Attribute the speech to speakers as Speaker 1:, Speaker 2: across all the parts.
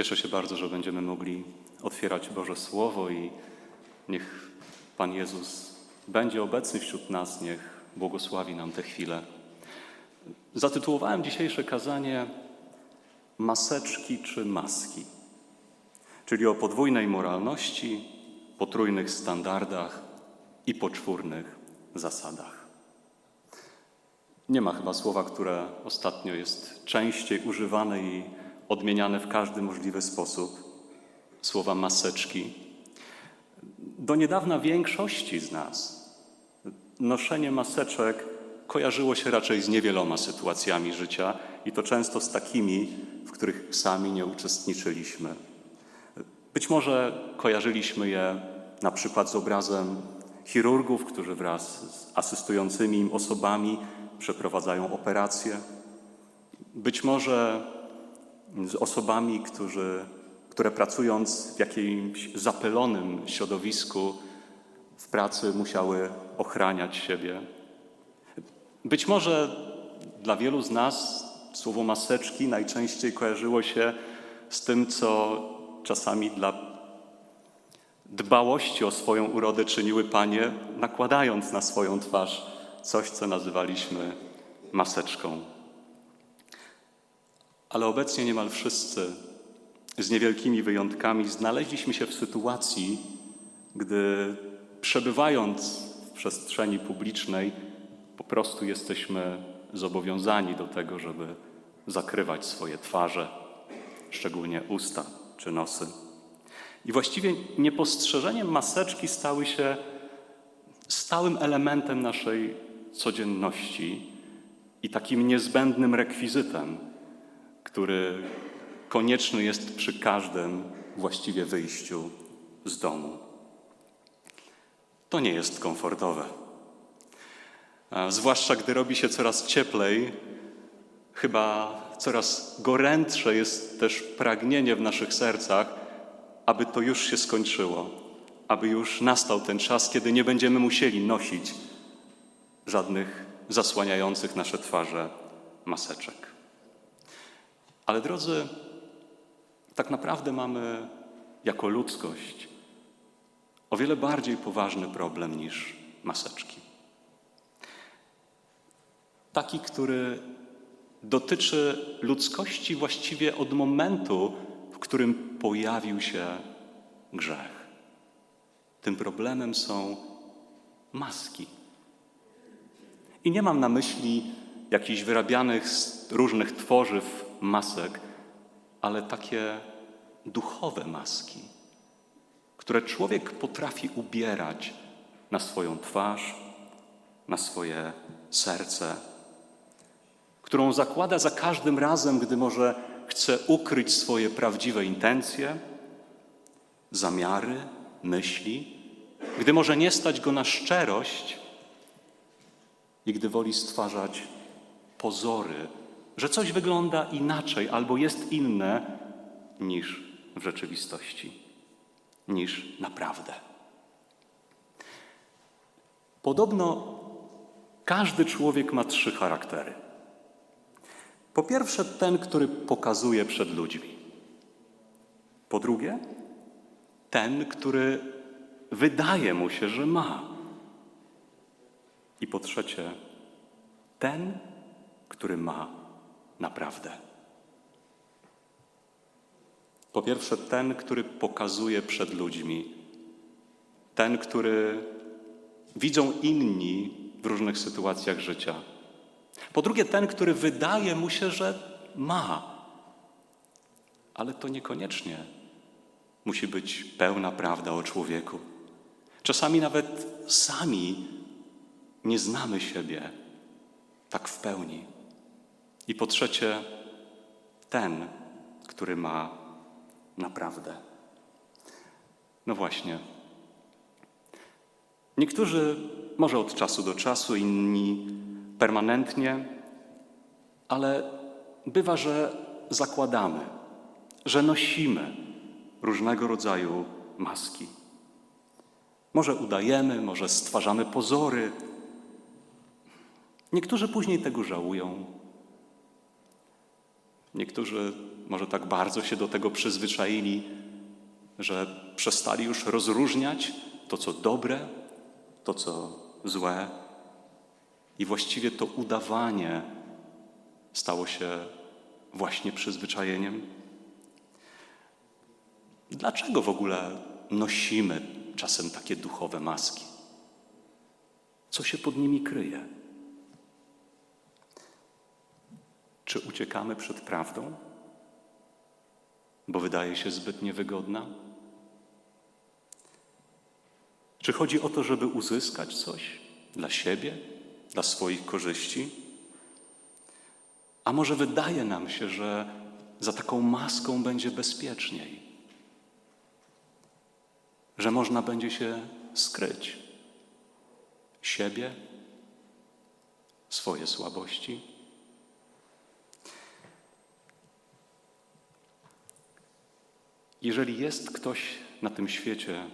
Speaker 1: Cieszę się bardzo, że będziemy mogli otwierać Boże Słowo i niech Pan Jezus będzie obecny wśród nas, niech błogosławi nam tę chwilę. Zatytułowałem dzisiejsze kazanie Maseczki czy maski, czyli o podwójnej moralności, potrójnych standardach i poczwórnych zasadach. Nie ma chyba słowa, które ostatnio jest częściej używane i odmieniane w każdy możliwy sposób. Słowa maseczki. Do niedawna większości z nas noszenie maseczek kojarzyło się raczej z niewieloma sytuacjami życia i to często z takimi, w których sami nie uczestniczyliśmy. Być może kojarzyliśmy je na przykład z obrazem chirurgów, którzy wraz z asystującymi im osobami przeprowadzają operacje. Być może z osobami, którzy, które pracując w jakimś zapylonym środowisku w pracy musiały ochraniać siebie. Być może dla wielu z nas słowo maseczki najczęściej kojarzyło się z tym, co czasami dla dbałości o swoją urodę czyniły panie, nakładając na swoją twarz coś, co nazywaliśmy maseczką. Ale obecnie niemal wszyscy, z niewielkimi wyjątkami, znaleźliśmy się w sytuacji, gdy przebywając w przestrzeni publicznej, po prostu jesteśmy zobowiązani do tego, żeby zakrywać swoje twarze, szczególnie usta czy nosy. I właściwie niepostrzeżeniem maseczki stały się stałym elementem naszej codzienności i takim niezbędnym rekwizytem, który konieczny jest przy każdym właściwie wyjściu z domu. To nie jest komfortowe. Zwłaszcza gdy robi się coraz cieplej, chyba coraz gorętsze jest też pragnienie w naszych sercach, aby to już się skończyło, aby już nastał ten czas, kiedy nie będziemy musieli nosić żadnych zasłaniających nasze twarze maseczek. Ale drodzy, tak naprawdę mamy jako ludzkość o wiele bardziej poważny problem niż maseczki. Taki, który dotyczy ludzkości właściwie od momentu, w którym pojawił się grzech. Tym problemem są maski. I nie mam na myśli jakichś wyrabianych z różnych tworzyw masek, ale takie duchowe maski, które człowiek potrafi ubierać na swoją twarz, na swoje serce, którą zakłada za każdym razem, gdy może chce ukryć swoje prawdziwe intencje, zamiary, myśli, gdy może nie stać go na szczerość i gdy woli stwarzać pozory, że coś wygląda inaczej albo jest inne niż w rzeczywistości, niż naprawdę. Podobno każdy człowiek ma trzy charaktery. Po pierwsze, ten, który pokazuje przed ludźmi. Po drugie, ten, który wydaje mu się, że ma. I po trzecie, ten, który ma naprawdę. Po pierwsze, ten, który pokazuje przed ludźmi, ten, który widzą inni w różnych sytuacjach życia. Po drugie, ten, który wydaje mu się, że ma, ale to niekoniecznie musi być pełna prawda o człowieku. Czasami nawet sami nie znamy siebie tak w pełni. I po trzecie, ten, który ma naprawdę. No właśnie. Niektórzy może od czasu do czasu, inni permanentnie, ale bywa, że zakładamy, że nosimy różnego rodzaju maski. Może udajemy, może stwarzamy pozory. Niektórzy później tego żałują. Niektórzy może tak bardzo się do tego przyzwyczaili, że przestali już rozróżniać to, co dobre, to, co złe, i właściwie to udawanie stało się właśnie przyzwyczajeniem. Dlaczego w ogóle nosimy czasem takie duchowe maski? Co się pod nimi kryje? Czy uciekamy przed prawdą, bo wydaje się zbyt niewygodna? Czy chodzi o to, żeby uzyskać coś dla siebie, dla swoich korzyści? A może wydaje nam się, że za taką maską będzie bezpieczniej, że można będzie się skryć siebie, swoje słabości? Jeżeli jest ktoś na tym świecie,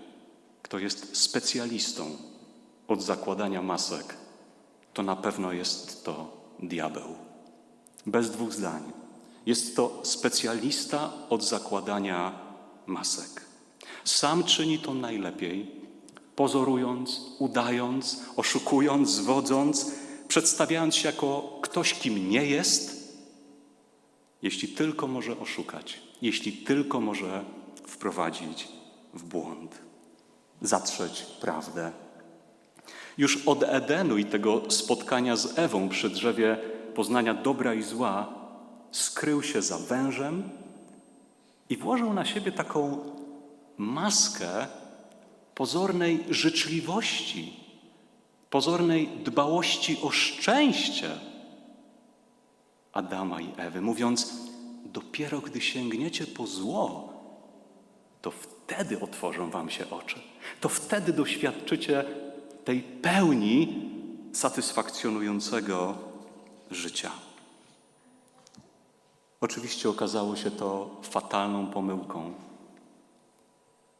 Speaker 1: kto jest specjalistą od zakładania masek, to na pewno jest to diabeł. Bez dwóch zdań. Jest to specjalista od zakładania masek. Sam czyni to najlepiej, pozorując, udając, oszukując, zwodząc, przedstawiając się jako ktoś, kim nie jest, jeśli tylko może oszukać, jeśli tylko może wprowadzić w błąd, zatrzeć prawdę. Już od Edenu i tego spotkania z Ewą przy drzewie poznania dobra i zła skrył się za wężem i włożył na siebie taką maskę pozornej życzliwości, pozornej dbałości o szczęście Adama i Ewy, mówiąc: Dopiero gdy sięgniecie po zło, to wtedy otworzą Wam się oczy. To wtedy doświadczycie tej pełni satysfakcjonującego życia. Oczywiście okazało się to fatalną pomyłką.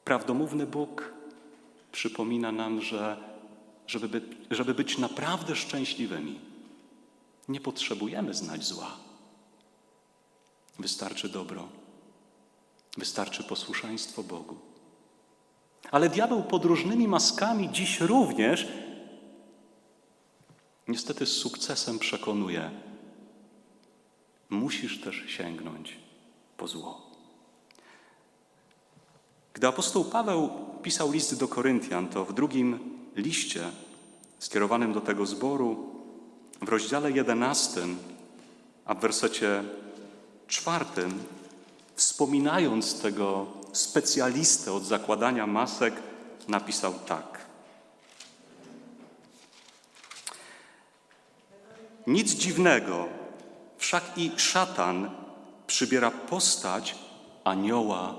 Speaker 1: Prawdomówny Bóg przypomina nam, że żeby, by, żeby być naprawdę szczęśliwymi, nie potrzebujemy znać zła. Wystarczy dobro, wystarczy posłuszeństwo Bogu. Ale diabeł pod różnymi maskami dziś również niestety z sukcesem przekonuje, musisz też sięgnąć po zło. Gdy apostoł Paweł pisał list do Koryntian, to w drugim liście skierowanym do tego zboru, w rozdziale 11, a w wersecie czwartym, wspominając tego specjalistę od zakładania masek, napisał tak. Nic dziwnego, wszak i szatan przybiera postać anioła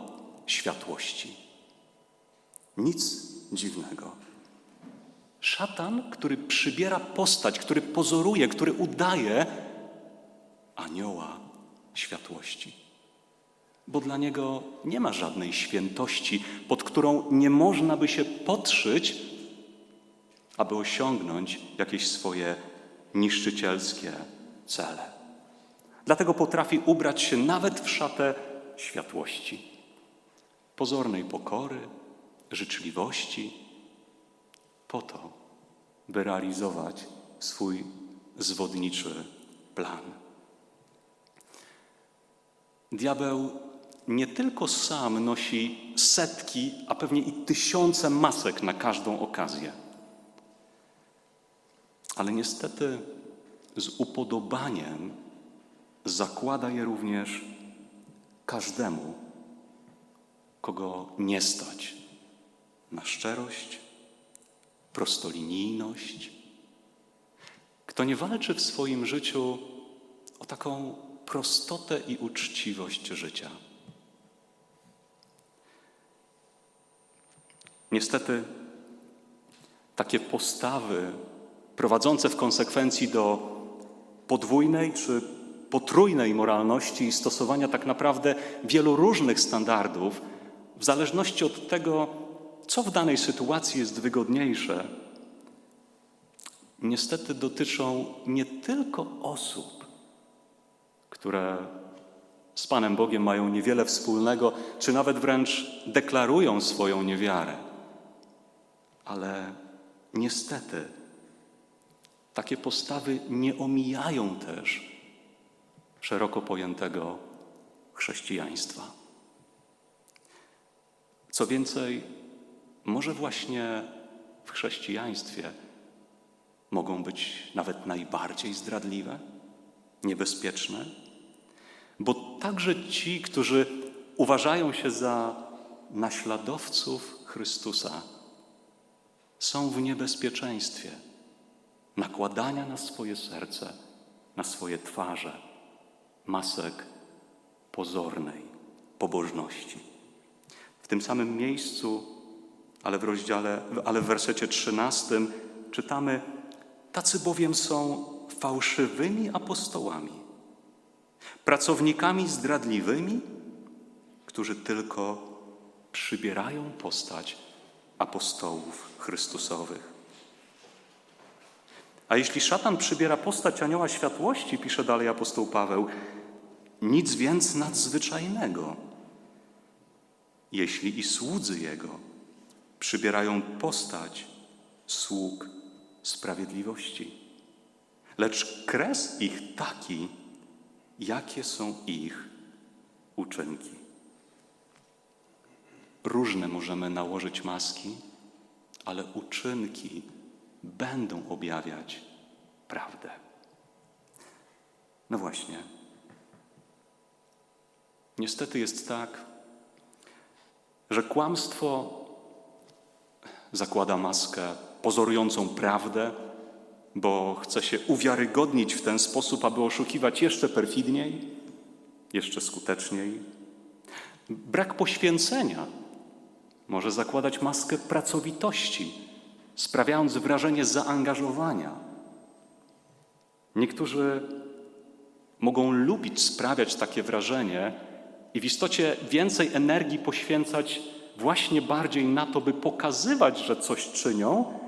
Speaker 1: światłości. Nic dziwnego. Szatan, który przybiera postać, który pozoruje, który udaje anioła światłości. Bo dla niego nie ma żadnej świętości, pod którą nie można by się podszyć, aby osiągnąć jakieś swoje niszczycielskie cele. Dlatego potrafi ubrać się nawet w szatę światłości, pozornej pokory, życzliwości, po to, by realizować swój zwodniczy plan. Diabeł nie tylko sam nosi setki, a pewnie i tysiące masek na każdą okazję, ale niestety z upodobaniem zakłada je również każdemu, kogo nie stać na szczerość, prostolinijność, kto nie walczy w swoim życiu o taką prostotę i uczciwość życia. Niestety, takie postawy prowadzące w konsekwencji do podwójnej czy potrójnej moralności i stosowania tak naprawdę wielu różnych standardów, w zależności od tego, co w danej sytuacji jest wygodniejsze, niestety dotyczą nie tylko osób, które z Panem Bogiem mają niewiele wspólnego, czy nawet wręcz deklarują swoją niewiarę. Ale niestety takie postawy nie omijają też szeroko pojętego chrześcijaństwa. Co więcej, może właśnie w chrześcijaństwie mogą być nawet najbardziej zdradliwe, niebezpieczne, bo także ci, którzy uważają się za naśladowców Chrystusa, są w niebezpieczeństwie nakładania na swoje serce, na swoje twarze masek pozornej pobożności. W tym samym miejscu, ale w rozdziale, ale w wersecie 13 czytamy: Tacy bowiem są fałszywymi apostołami, pracownikami zdradliwymi, którzy tylko przybierają postać apostołów Chrystusowych. A jeśli szatan przybiera postać anioła światłości, pisze dalej apostoł Paweł, nic więc nadzwyczajnego, jeśli i słudzy jego przybierają postać sług sprawiedliwości. Lecz kres ich taki, jakie są ich uczynki. Różne możemy nałożyć maski, ale uczynki będą objawiać prawdę. No właśnie. Niestety jest tak, że kłamstwo zakłada maskę pozorującą prawdę, bo chce się uwiarygodnić w ten sposób, aby oszukiwać jeszcze perfidniej, jeszcze skuteczniej. Brak poświęcenia może zakładać maskę pracowitości, sprawiając wrażenie zaangażowania. Niektórzy mogą lubić sprawiać takie wrażenie i w istocie więcej energii poświęcać właśnie bardziej na to, by pokazywać, że coś czynią,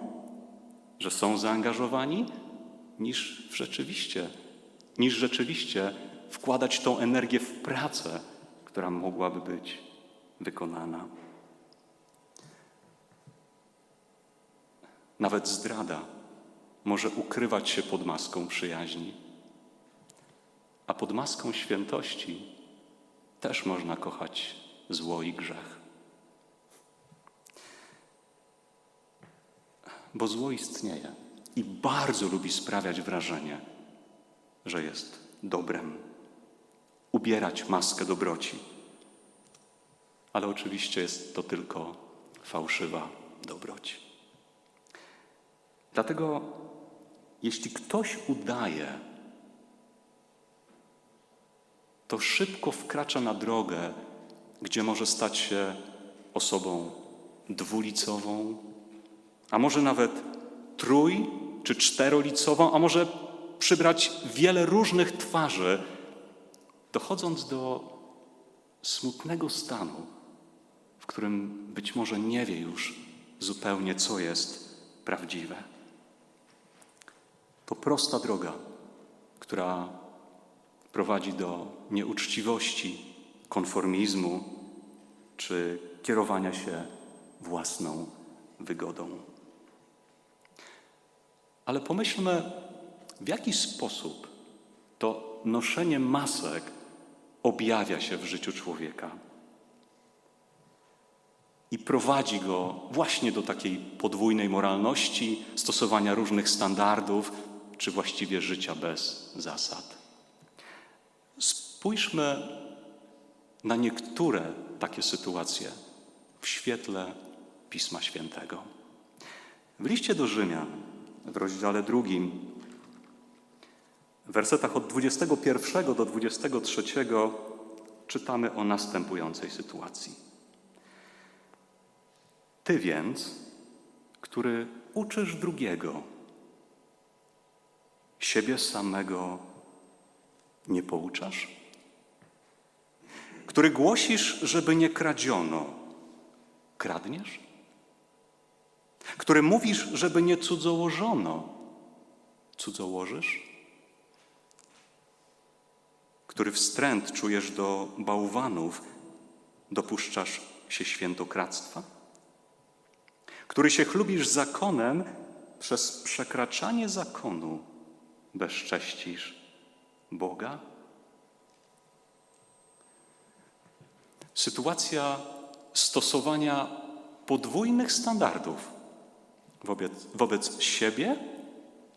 Speaker 1: że są zaangażowani, niż rzeczywiście, niż rzeczywiście wkładać tą energię w pracę, która mogłaby być wykonana. Nawet zdrada może ukrywać się pod maską przyjaźni, a pod maską świętości też można kochać zło i grzech. Bo zło istnieje i bardzo lubi sprawiać wrażenie, że jest dobrem, ubierać maskę dobroci. Ale oczywiście jest to tylko fałszywa dobroć. Dlatego, jeśli ktoś udaje, to szybko wkracza na drogę, gdzie może stać się osobą dwulicową, a może nawet trój czy czterolicową, a może przybrać wiele różnych twarzy, dochodząc do smutnego stanu, w którym być może nie wie już zupełnie, co jest prawdziwe. To prosta droga, która prowadzi do nieuczciwości, konformizmu czy kierowania się własną wygodą. Ale pomyślmy, w jaki sposób to noszenie masek objawia się w życiu człowieka i prowadzi go właśnie do takiej podwójnej moralności, stosowania różnych standardów, czy właściwie życia bez zasad. Spójrzmy na niektóre takie sytuacje w świetle Pisma Świętego. W liście do Rzymian, w rozdziale drugim, w wersetach od 21 do 23 czytamy o następującej sytuacji. Ty więc, który uczysz drugiego, siebie samego nie pouczasz? Który głosisz, żeby nie kradziono, kradniesz? Który mówisz, żeby nie cudzołożono, cudzołożysz? który wstręt czujesz do bałwanów, dopuszczasz się świętokradztwa? Który się chlubisz zakonem, przez przekraczanie zakonu bezcześcisz Boga? Sytuacja stosowania podwójnych standardów wobec, wobec siebie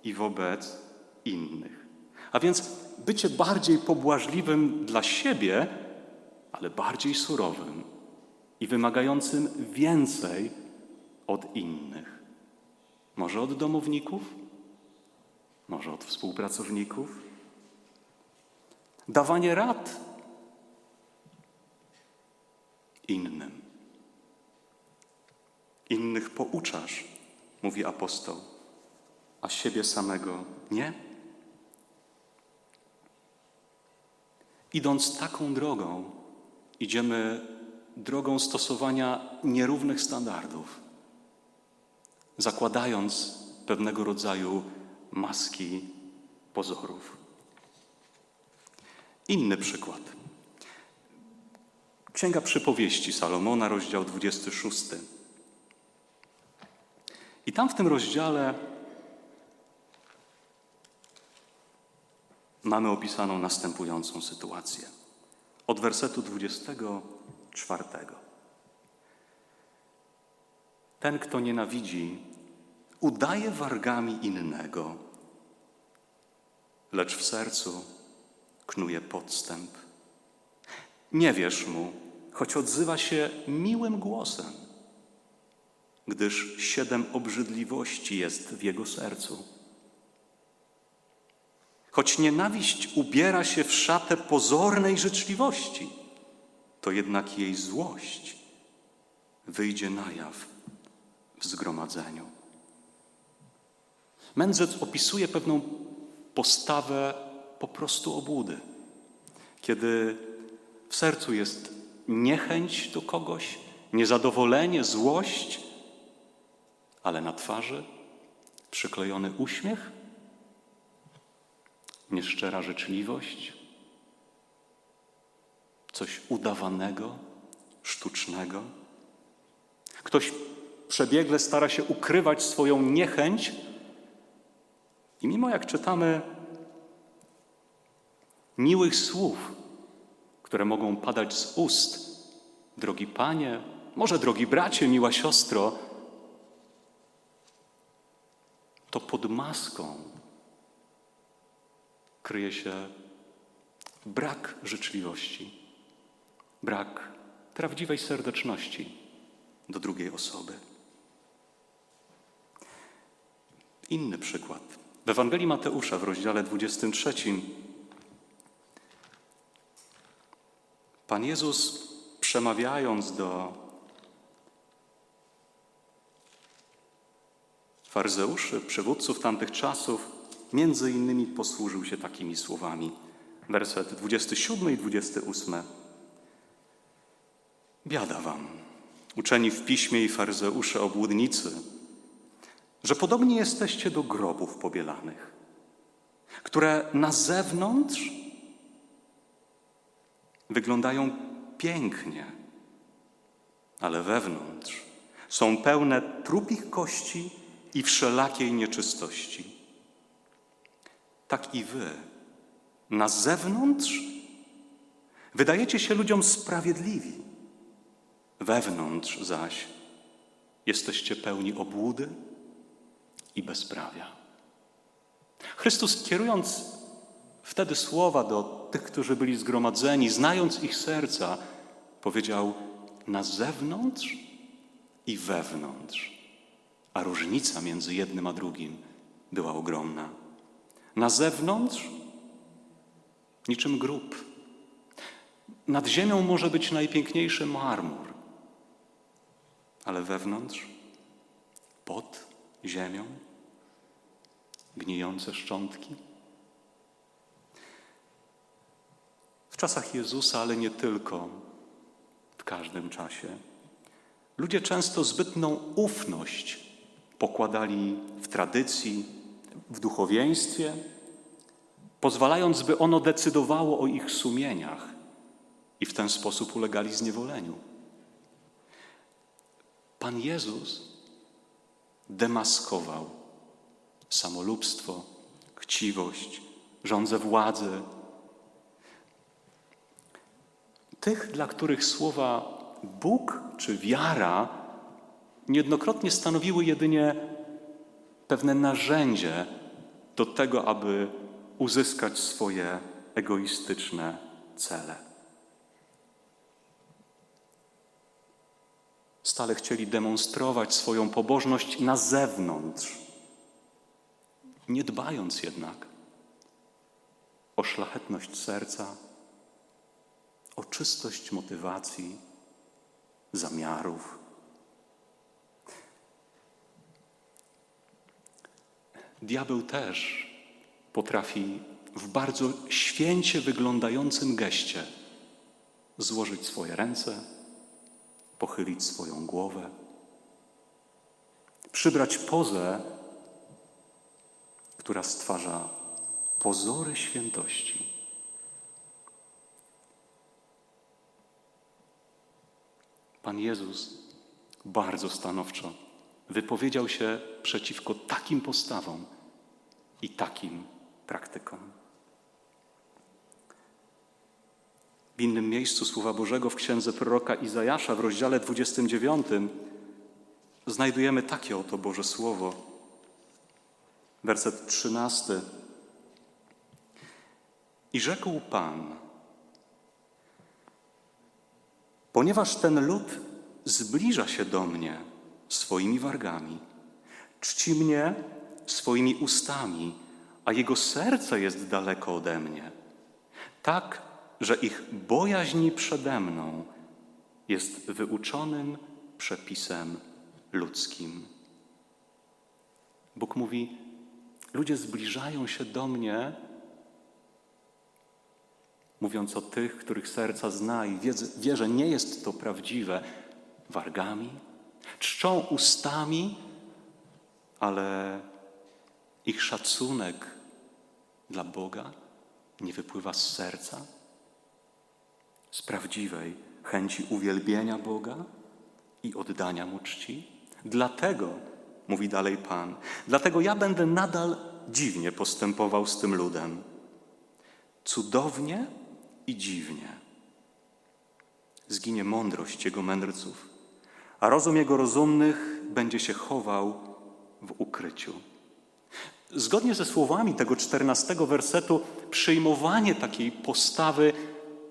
Speaker 1: i wobec innych. A więc bycie bardziej pobłażliwym dla siebie, ale bardziej surowym i wymagającym więcej od innych. Może od domowników, może od współpracowników. Dawanie rad innym. Innych pouczasz, mówi apostoł, a siebie samego nie? Idąc taką drogą, idziemy drogą stosowania nierównych standardów, zakładając pewnego rodzaju maski pozorów. Inny przykład. Księga Przypowieści Salomona, rozdział 26. I tam w tym rozdziale mamy opisaną następującą sytuację. Od wersetu 24. Ten, kto nienawidzi, udaje wargami innego, lecz w sercu knuje podstęp. Nie wierz mu, choć odzywa się miłym głosem, gdyż siedem obrzydliwości jest w jego sercu. Choć nienawiść ubiera się w szatę pozornej życzliwości, to jednak jej złość wyjdzie na jaw w zgromadzeniu. Mędrzec opisuje pewną postawę po prostu obłudy, kiedy w sercu jest niechęć do kogoś, niezadowolenie, złość, ale na twarzy przyklejony uśmiech, nieszczera życzliwość, coś udawanego, sztucznego. Ktoś przebiegle stara się ukrywać swoją niechęć, i mimo jak czytamy miłych słów, które mogą padać z ust, drogi panie, może drogi bracie, miła siostro, to pod maską kryje się brak życzliwości, brak prawdziwej serdeczności do drugiej osoby. Inny przykład. W Ewangelii Mateusza w rozdziale 23 Pan Jezus przemawiając do faryzeuszy, przywódców tamtych czasów, między innymi posłużył się takimi słowami. Werset 27 i 28. Biada wam, uczeni w piśmie i faryzeusze obłudnicy, że podobni jesteście do grobów pobielanych, które na zewnątrz wyglądają pięknie, ale wewnątrz są pełne trupich kości i wszelakiej nieczystości. Tak i wy na zewnątrz wydajecie się ludziom sprawiedliwi, wewnątrz zaś jesteście pełni obłudy i bezprawia. Chrystus, kierując wtedy słowa do tych, którzy byli zgromadzeni, znając ich serca, powiedział: Na zewnątrz i wewnątrz. A różnica między jednym a drugim była ogromna. Na zewnątrz niczym grób. Nad ziemią może być najpiękniejszy marmur, ale wewnątrz, pod ziemią, gnijące szczątki. W czasach Jezusa, ale nie tylko, w każdym czasie, ludzie często zbytną ufność pokładali w tradycji, w duchowieństwie, pozwalając, by ono decydowało o ich sumieniach i w ten sposób ulegali zniewoleniu. Pan Jezus demaskował samolubstwo, chciwość, rządzę władzy. Tych, dla których słowa Bóg czy wiara niejednokrotnie stanowiły jedynie pewne narzędzie do tego, aby uzyskać swoje egoistyczne cele. Stale chcieli demonstrować swoją pobożność na zewnątrz, nie dbając jednak o szlachetność serca, o czystość motywacji, zamiarów. Diabeł też potrafi w bardzo święcie wyglądającym geście złożyć swoje ręce, pochylić swoją głowę, przybrać pozę, która stwarza pozory świętości. Pan Jezus bardzo stanowczo wypowiedział się przeciwko takim postawom i takim praktykom. W innym miejscu Słowa Bożego w księdze proroka Izajasza w rozdziale 29 znajdujemy takie oto Boże Słowo. Werset 13. I rzekł Pan, ponieważ ten lud zbliża się do mnie swoimi wargami, czci mnie swoimi ustami, a jego serce jest daleko ode mnie, tak, że ich bojaźń przede mną jest wyuczonym przepisem ludzkim. Bóg mówi: Ludzie zbliżają się do mnie, mówiąc o tych, których serca zna i wie, że nie jest to prawdziwe, wargami, czczą ustami, ale ich szacunek dla Boga nie wypływa z serca, z prawdziwej chęci uwielbienia Boga i oddania Mu czci. Dlatego, mówi dalej Pan, dlatego ja będę nadal dziwnie postępował z tym ludem. Cudownie i dziwnie. Zginie mądrość jego mędrców, a rozum jego rozumnych będzie się chował w ukryciu. Zgodnie ze słowami tego czternastego wersetu, przyjmowanie takiej postawy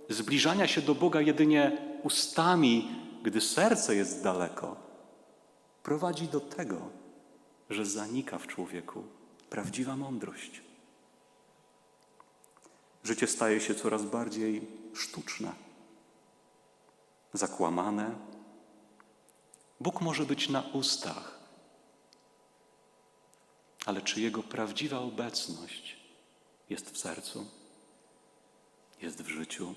Speaker 1: zbliżania się do Boga jedynie ustami, gdy serce jest daleko, prowadzi do tego, że zanika w człowieku prawdziwa mądrość. Życie staje się coraz bardziej sztuczne, zakłamane. Bóg może być na ustach, ale czy Jego prawdziwa obecność jest w sercu, jest w życiu?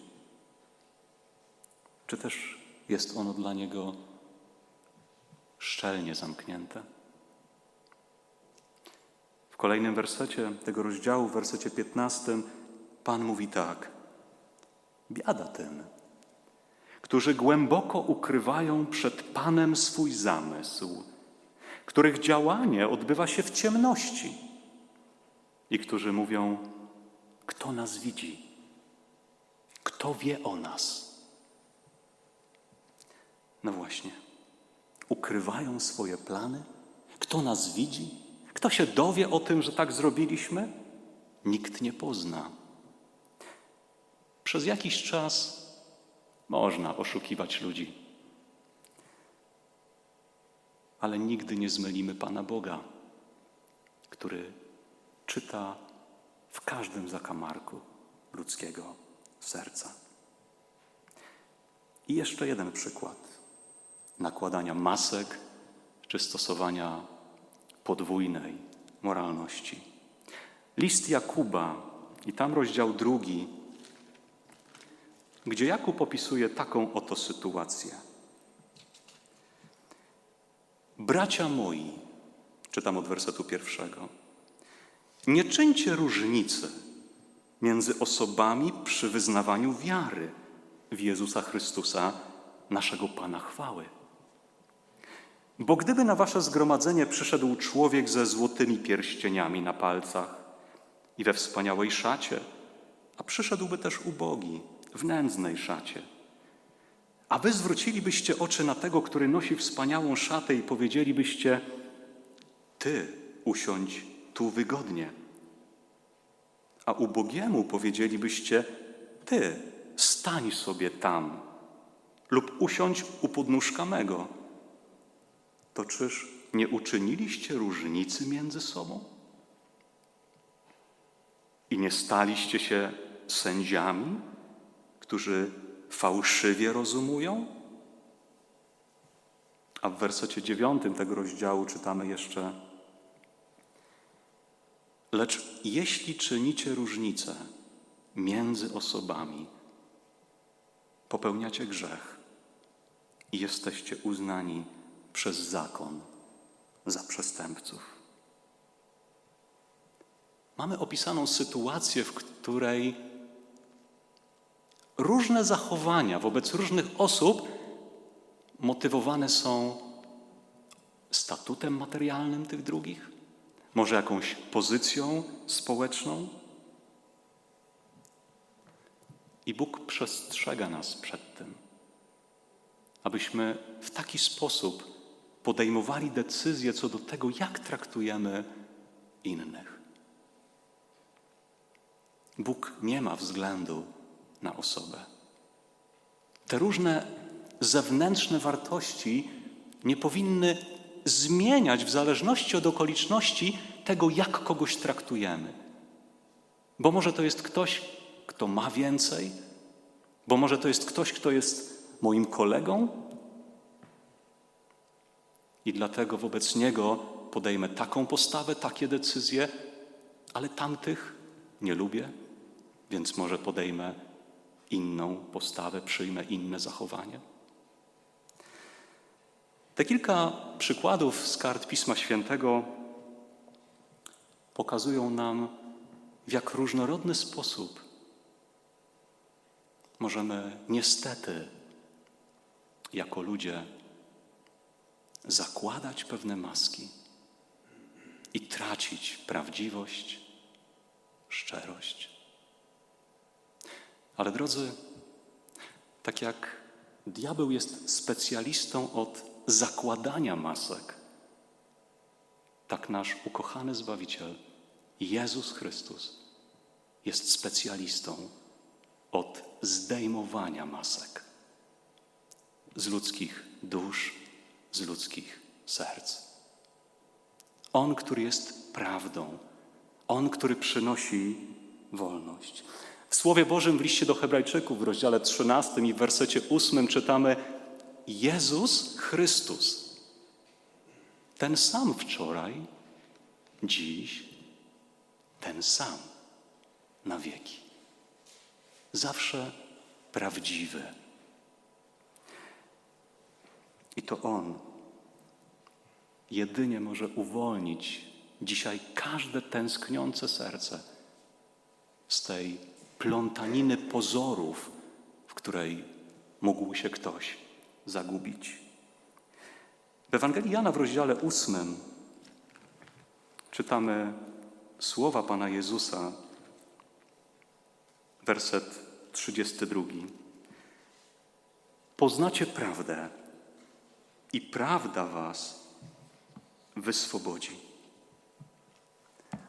Speaker 1: Czy też jest ono dla Niego szczelnie zamknięte? W kolejnym wersecie tego rozdziału, w wersecie 15, Pan mówi tak: Biada tym, którzy głęboko ukrywają przed Panem swój zamysł których działanie odbywa się w ciemności i którzy mówią: Kto nas widzi? Kto wie o nas? No właśnie, ukrywają swoje plany. Kto nas widzi? Kto się dowie o tym, że tak zrobiliśmy? Nikt nie pozna. Przez jakiś czas można oszukiwać ludzi ale nigdy nie zmylimy Pana Boga, który czyta w każdym zakamarku ludzkiego serca. I jeszcze jeden przykład nakładania masek czy stosowania podwójnej moralności. List Jakuba i tam rozdział drugi, gdzie Jakub opisuje taką oto sytuację. Bracia moi, czytam od wersetu pierwszego, nie czyńcie różnicy między osobami przy wyznawaniu wiary w Jezusa Chrystusa, naszego Pana chwały. Bo gdyby na wasze zgromadzenie przyszedł człowiek ze złotymi pierścieniami na palcach i we wspaniałej szacie, a przyszedłby też ubogi, w nędznej szacie, a wy zwrócilibyście oczy na tego, który nosi wspaniałą szatę i powiedzielibyście: Ty usiądź tu wygodnie. A ubogiemu powiedzielibyście: Ty stań sobie tam lub usiądź u podnóżka mego. To czyż nie uczyniliście różnicy między sobą? I nie staliście się sędziami, którzy fałszywie rozumują? A w wersecie dziewiątym tego rozdziału czytamy jeszcze: Lecz jeśli czynicie różnicę między osobami, popełniacie grzech i jesteście uznani przez zakon za przestępców. Mamy opisaną sytuację, w której różne zachowania wobec różnych osób motywowane są statutem materialnym tych drugich, może jakąś pozycją społeczną. I Bóg przestrzega nas przed tym, abyśmy w taki sposób podejmowali decyzje co do tego, jak traktujemy innych. Bóg nie ma względu na osobę. Te różne zewnętrzne wartości nie powinny zmieniać w zależności od okoliczności tego, jak kogoś traktujemy. Bo może to jest ktoś, kto ma więcej, bo może to jest ktoś, kto jest moim kolegą, i dlatego wobec niego podejmę taką postawę, takie decyzje, ale tamtych nie lubię, więc może podejmę inną postawę, przyjmę inne zachowanie. Te kilka przykładów z kart Pisma Świętego pokazują nam, w jak różnorodny sposób możemy niestety jako ludzie zakładać pewne maski i tracić prawdziwość, szczerość. Ale drodzy, tak jak diabeł jest specjalistą od zakładania masek, tak nasz ukochany Zbawiciel, Jezus Chrystus, jest specjalistą od zdejmowania masek z ludzkich dusz, z ludzkich serc. On, który jest prawdą, On, który przynosi wolność. W Słowie Bożym w liście do Hebrajczyków w rozdziale 13 i w wersecie 8 czytamy: Jezus Chrystus, ten sam wczoraj, dziś, ten sam na wieki. Zawsze prawdziwy. I to On jedynie może uwolnić dzisiaj każde tęskniące serce z tej plątaniny pozorów, w której mógł się ktoś zagubić. W Ewangelii Jana w rozdziale ósmym czytamy słowa Pana Jezusa, werset 32. Poznacie prawdę i prawda was wyswobodzi.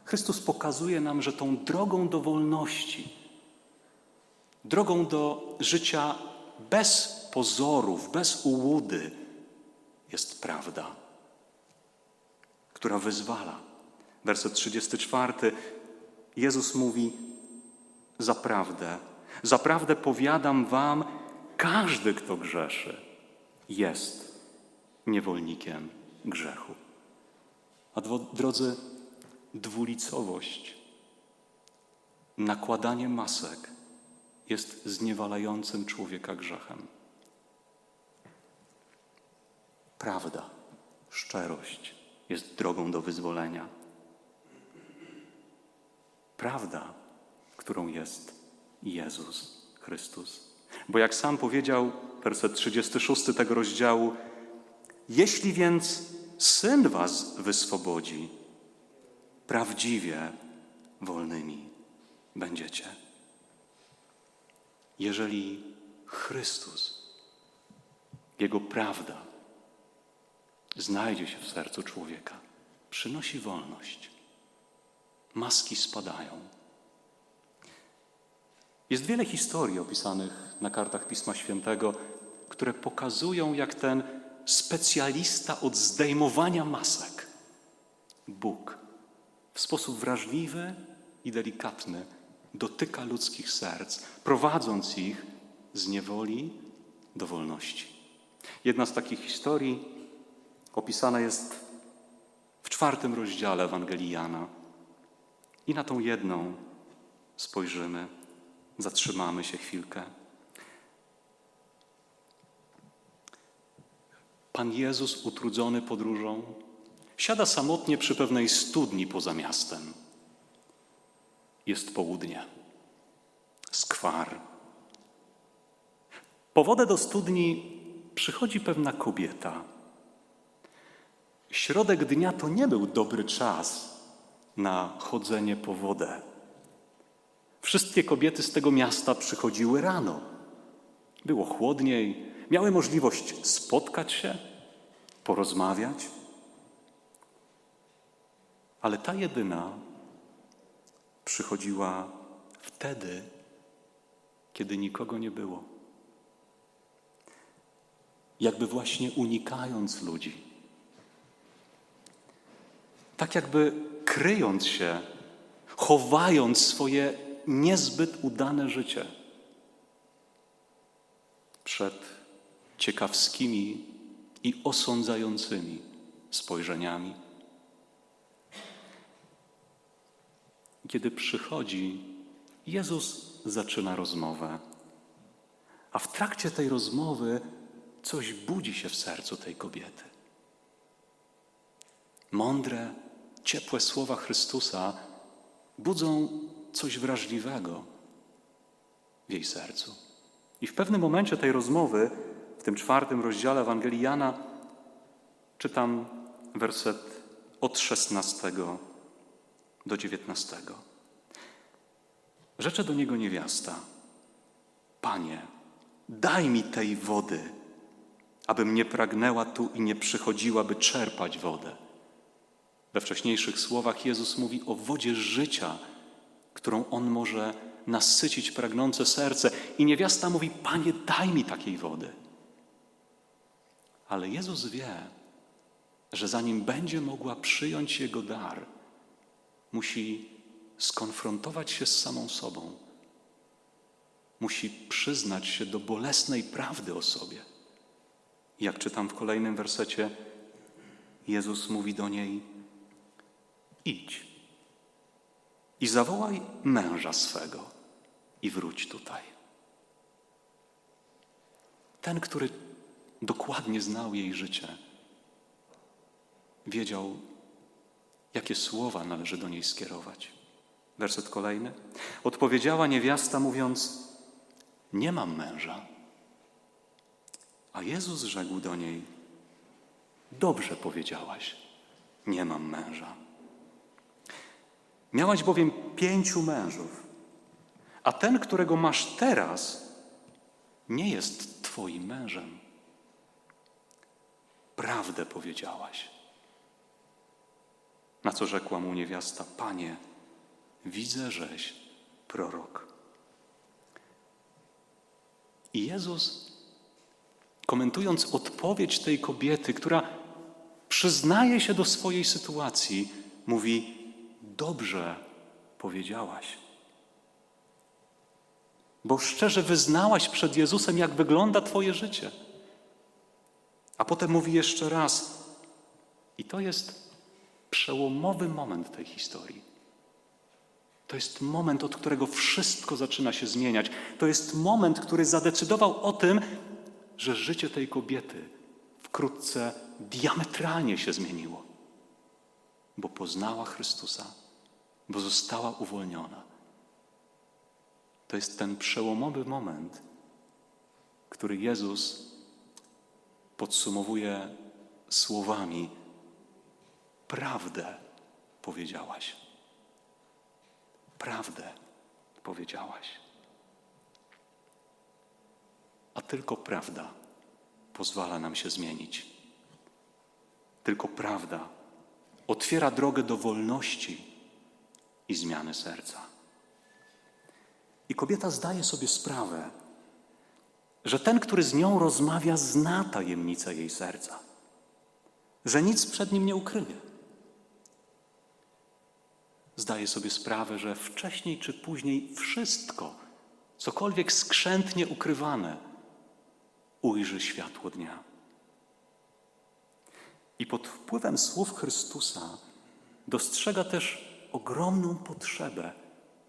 Speaker 1: Chrystus pokazuje nam, że tą drogą do wolności, drogą do życia bez pozorów, bez ułudy jest prawda, która wyzwala. Werset 34. Jezus mówi: Zaprawdę, zaprawdę powiadam Wam, każdy, kto grzeszy, jest niewolnikiem grzechu. A drodzy, dwulicowość, nakładanie masek jest zniewalającym człowieka grzechem. Prawda, szczerość jest drogą do wyzwolenia. Prawda, którą jest Jezus Chrystus. Bo jak sam powiedział, werset 36 tego rozdziału, jeśli więc Syn was wyswobodzi, prawdziwie wolnymi będziecie. Jeżeli Chrystus, Jego prawda znajdzie się w sercu człowieka, przynosi wolność, maski spadają. Jest wiele historii opisanych na kartach Pisma Świętego, które pokazują, jak ten specjalista od zdejmowania masek, Bóg, w sposób wrażliwy i delikatny dotyka ludzkich serc, prowadząc ich z niewoli do wolności. Jedna z takich historii opisana jest w czwartym rozdziale Ewangelii Jana. I na tą jedną spojrzymy, zatrzymamy się chwilkę. Pan Jezus, utrudzony podróżą, siada samotnie przy pewnej studni poza miastem. Jest południe, skwar. Po wodę do studni przychodzi pewna kobieta. Środek dnia to nie był dobry czas na chodzenie po wodę. Wszystkie kobiety z tego miasta przychodziły rano. Było chłodniej, miały możliwość spotkać się, porozmawiać. Ale ta jedyna przychodziła wtedy, kiedy nikogo nie było. Jakby właśnie unikając ludzi. Tak jakby kryjąc się, chowając swoje niezbyt udane życie przed ciekawskimi i osądzającymi spojrzeniami. Kiedy przychodzi, Jezus zaczyna rozmowę, a w trakcie tej rozmowy coś budzi się w sercu tej kobiety. Mądre, ciepłe słowa Chrystusa budzą coś wrażliwego w jej sercu. I w pewnym momencie tej rozmowy, w tym czwartym rozdziale Ewangelii Jana, czytam werset od 16 do 19. Rzecze do niego niewiasta: Panie, daj mi tej wody, abym nie pragnęła tu i nie przychodziła, by czerpać wodę. We wcześniejszych słowach Jezus mówi o wodzie życia, którą On może nasycić pragnące serce. I niewiasta mówi: Panie, daj mi takiej wody. Ale Jezus wie, że zanim będzie mogła przyjąć Jego dar, musi skonfrontować się z samą sobą. Musi przyznać się do bolesnej prawdy o sobie. Jak czytam w kolejnym wersecie, Jezus mówi do niej: Idź i zawołaj męża swego i wróć tutaj. Ten, który dokładnie znał jej życie, wiedział, jakie słowa należy do niej skierować. Werset kolejny. Odpowiedziała niewiasta, mówiąc: Nie mam męża. A Jezus rzekł do niej: Dobrze powiedziałaś, nie mam męża. Miałaś bowiem pięciu mężów, a ten, którego masz teraz, nie jest Twoim mężem. Prawdę powiedziałaś. Na co rzekła mu niewiasta: Panie, widzę, żeś prorok. I Jezus, komentując odpowiedź tej kobiety, która przyznaje się do swojej sytuacji, mówi: Dobrze powiedziałaś. Bo szczerze wyznałaś przed Jezusem, jak wygląda Twoje życie. A potem mówi jeszcze raz, i to jest przełomowy moment tej historii. To jest moment, od którego wszystko zaczyna się zmieniać. To jest moment, który zadecydował o tym, że życie tej kobiety wkrótce diametralnie się zmieniło, bo poznała Chrystusa, bo została uwolniona. To jest ten przełomowy moment, który Jezus podsumowuje słowami: Prawdę powiedziałaś. Prawdę powiedziałaś. A tylko prawda pozwala nam się zmienić. Tylko prawda otwiera drogę do wolności i zmiany serca. I kobieta zdaje sobie sprawę, że ten, który z nią rozmawia, zna tajemnicę jej serca, że nic przed nim nie ukryje. Zdaje sobie sprawę, że wcześniej czy później wszystko, cokolwiek skrzętnie ukrywane, ujrzy światło dnia. I pod wpływem słów Chrystusa dostrzega też ogromną potrzebę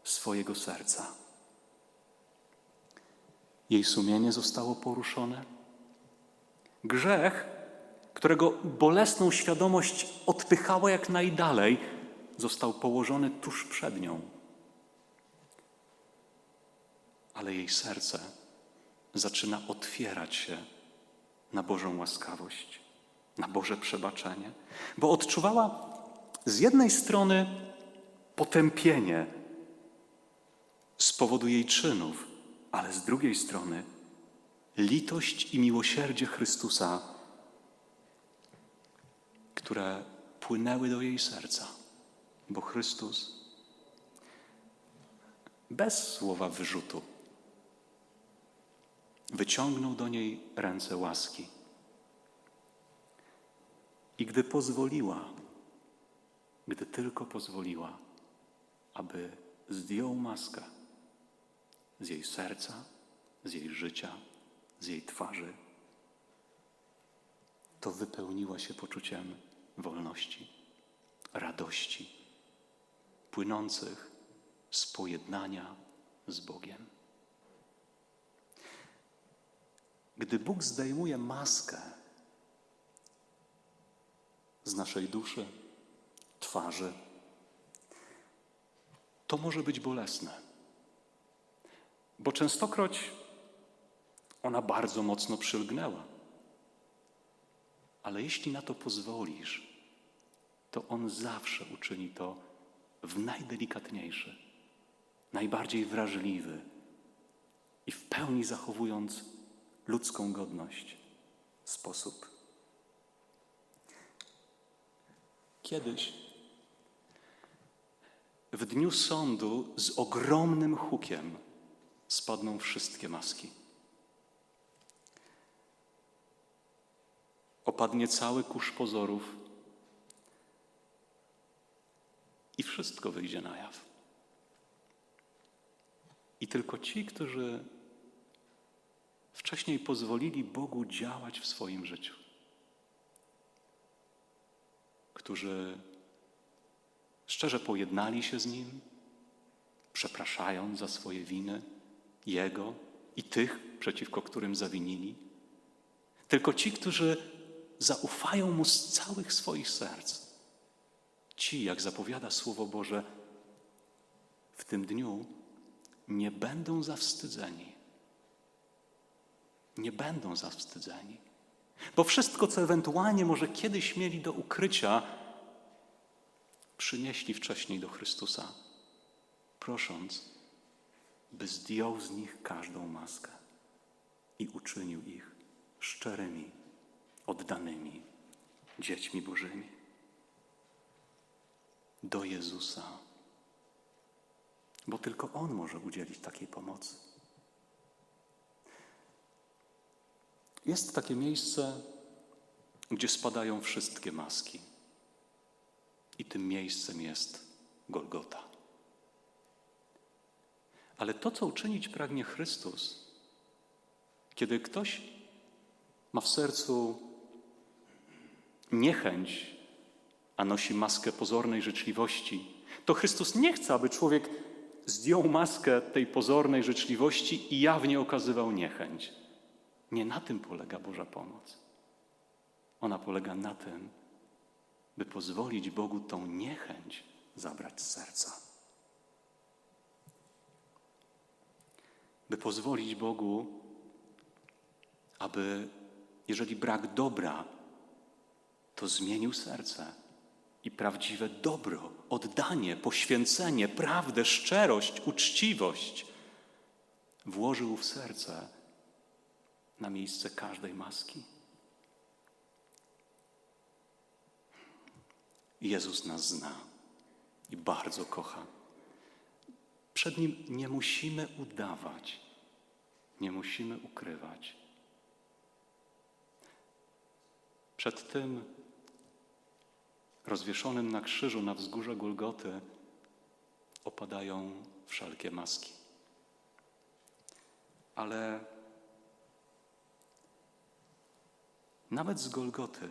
Speaker 1: swojego serca. Jej sumienie zostało poruszone. Grzech, którego bolesną świadomość odpychała jak najdalej, został położony tuż przed nią. Ale jej serce zaczyna otwierać się na Bożą łaskawość, na Boże przebaczenie, bo odczuwała z jednej strony potępienie z powodu jej czynów, ale z drugiej strony litość i miłosierdzie Chrystusa, które płynęły do jej serca, bo Chrystus bez słowa wyrzutu wyciągnął do niej ręce łaski. I gdy pozwoliła, gdy tylko pozwoliła, aby zdjął maskę z jej serca, z jej życia, z jej twarzy, to wypełniła się poczuciem wolności, radości, płynących z pojednania z Bogiem. Gdy Bóg zdejmuje maskę z naszej duszy, twarzy, to może być bolesne, bo częstokroć ona bardzo mocno przylgnęła. Ale jeśli na to pozwolisz, to On zawsze uczyni to w najdelikatniejszy, najbardziej wrażliwy i w pełni zachowując ludzką godność sposób. Kiedyś, w dniu sądu, z ogromnym hukiem spadną wszystkie maski. Opadnie cały kurz pozorów i wszystko wyjdzie na jaw. I tylko ci, którzy wcześniej pozwolili Bogu działać w swoim życiu, którzy szczerze pojednali się z Nim, przepraszając za swoje winy Jego i tych, przeciwko którym zawinili. Tylko ci, którzy zaufają Mu z całych swoich serc. Ci, jak zapowiada Słowo Boże, w tym dniu nie będą zawstydzeni nie będą zawstydzeni. Bo wszystko, co ewentualnie może kiedyś mieli do ukrycia, przynieśli wcześniej do Chrystusa, prosząc, by zdjął z nich każdą maskę i uczynił ich szczerymi, oddanymi dziećmi Bożymi. Do Jezusa, bo tylko On może udzielić takiej pomocy. Jest takie miejsce, gdzie spadają wszystkie maski. I tym miejscem jest Golgota. Ale to, co uczynić pragnie Chrystus, kiedy ktoś ma w sercu niechęć, a nosi maskę pozornej życzliwości, to Chrystus nie chce, aby człowiek zdjął maskę tej pozornej życzliwości i jawnie okazywał niechęć. Nie na tym polega Boża pomoc. Ona polega na tym, by pozwolić Bogu tą niechęć zabrać z serca. by pozwolić Bogu, aby, jeżeli brak dobra, to zmienił serce i prawdziwe dobro, oddanie, poświęcenie, prawdę, szczerość, uczciwość włożył w serce na miejsce każdej maski. Jezus nas zna i bardzo kocha. Przed Nim nie musimy udawać, nie musimy ukrywać. Przed tym rozwieszonym na krzyżu na wzgórze Golgoty opadają wszelkie maski. Ale nawet z Golgoty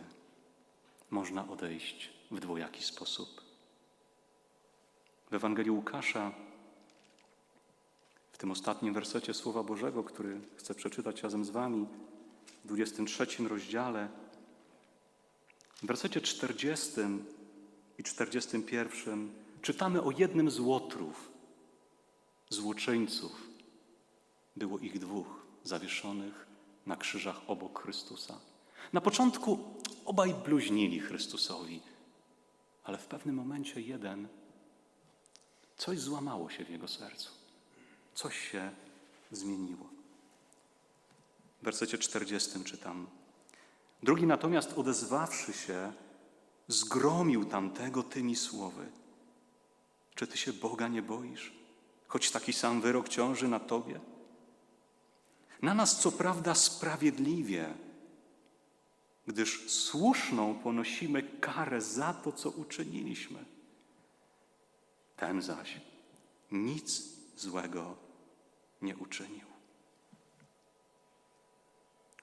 Speaker 1: można odejść w dwojaki sposób. W Ewangelii Łukasza, w tym ostatnim wersecie Słowa Bożego, który chcę przeczytać razem z Wami, w 23 rozdziale, w wersecie 40 i 41 czytamy o jednym z łotrów, złoczyńców. Było ich dwóch zawieszonych na krzyżach obok Chrystusa. Na początku obaj bluźnili Chrystusowi, ale w pewnym momencie jeden, coś złamało się w jego sercu. Coś się zmieniło. W wersecie 40 czytam. Drugi natomiast odezwawszy się, zgromił tamtego tymi słowy. Czy ty się Boga nie boisz, choć taki sam wyrok ciąży na tobie? Na nas co prawda sprawiedliwie, gdyż słuszną ponosimy karę za to, co uczyniliśmy. Ten zaś nic złego nie uczynił.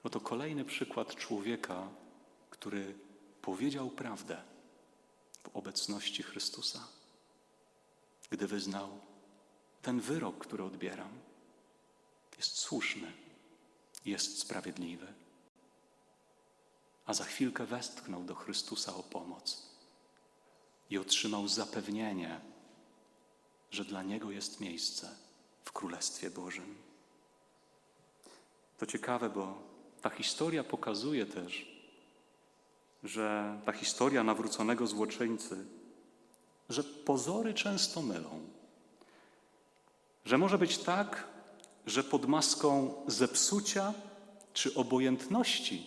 Speaker 1: Oto kolejny przykład człowieka, który powiedział prawdę w obecności Chrystusa, gdy wyznał ten wyrok, który odbieram, jest słuszny, jest sprawiedliwy. A za chwilkę westchnął do Chrystusa o pomoc i otrzymał zapewnienie, że dla niego jest miejsce w Królestwie Bożym. To ciekawe, bo ta historia pokazuje też, że ta historia nawróconego złoczyńcy, że pozory często mylą. Że może być tak, że pod maską zepsucia czy obojętności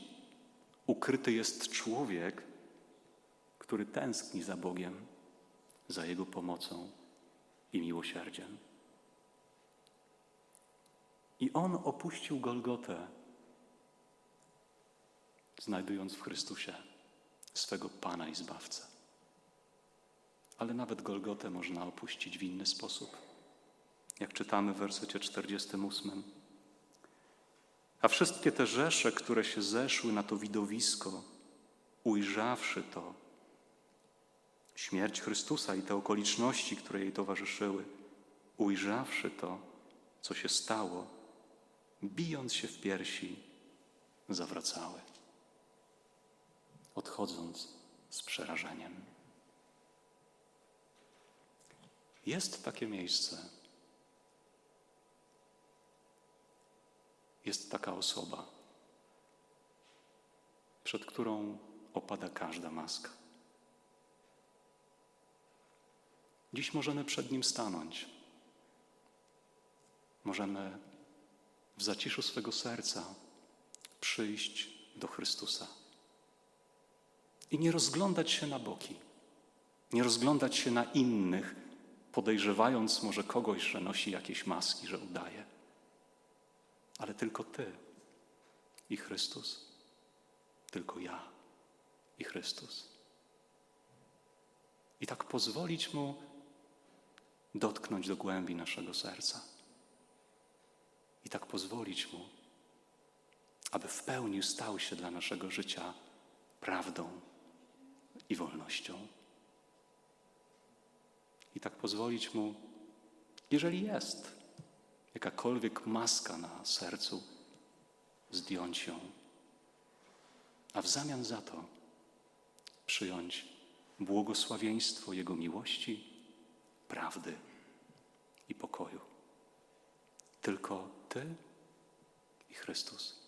Speaker 1: ukryty jest człowiek, który tęskni za Bogiem, za Jego pomocą i miłosierdziem. I on opuścił Golgotę, znajdując w Chrystusie swego Pana i Zbawcę. Ale nawet Golgotę można opuścić w inny sposób. Jak czytamy w wersecie 48. A wszystkie te rzesze, które się zeszły na to widowisko, ujrzawszy to, śmierć Chrystusa i te okoliczności, które jej towarzyszyły, ujrzawszy to, co się stało, bijąc się w piersi, zawracały odchodząc z przerażeniem. Jest takie miejsce. Jest taka osoba, przed którą opada każda maska. Dziś możemy przed nim stanąć. Możemy w zaciszu swego serca przyjść do Chrystusa. I nie rozglądać się na boki, nie rozglądać się na innych, podejrzewając może kogoś, że nosi jakieś maski, że udaje. Ale tylko Ty i Chrystus, tylko ja i Chrystus. I tak pozwolić Mu dotknąć do głębi naszego serca. I tak pozwolić Mu, aby w pełni stał się dla naszego życia prawdą i wolnością. I tak pozwolić Mu, jeżeli jest jakakolwiek maska na sercu, zdjąć ją, a w zamian za to przyjąć błogosławieństwo Jego miłości, prawdy i pokoju. Tylko Ty i Chrystus.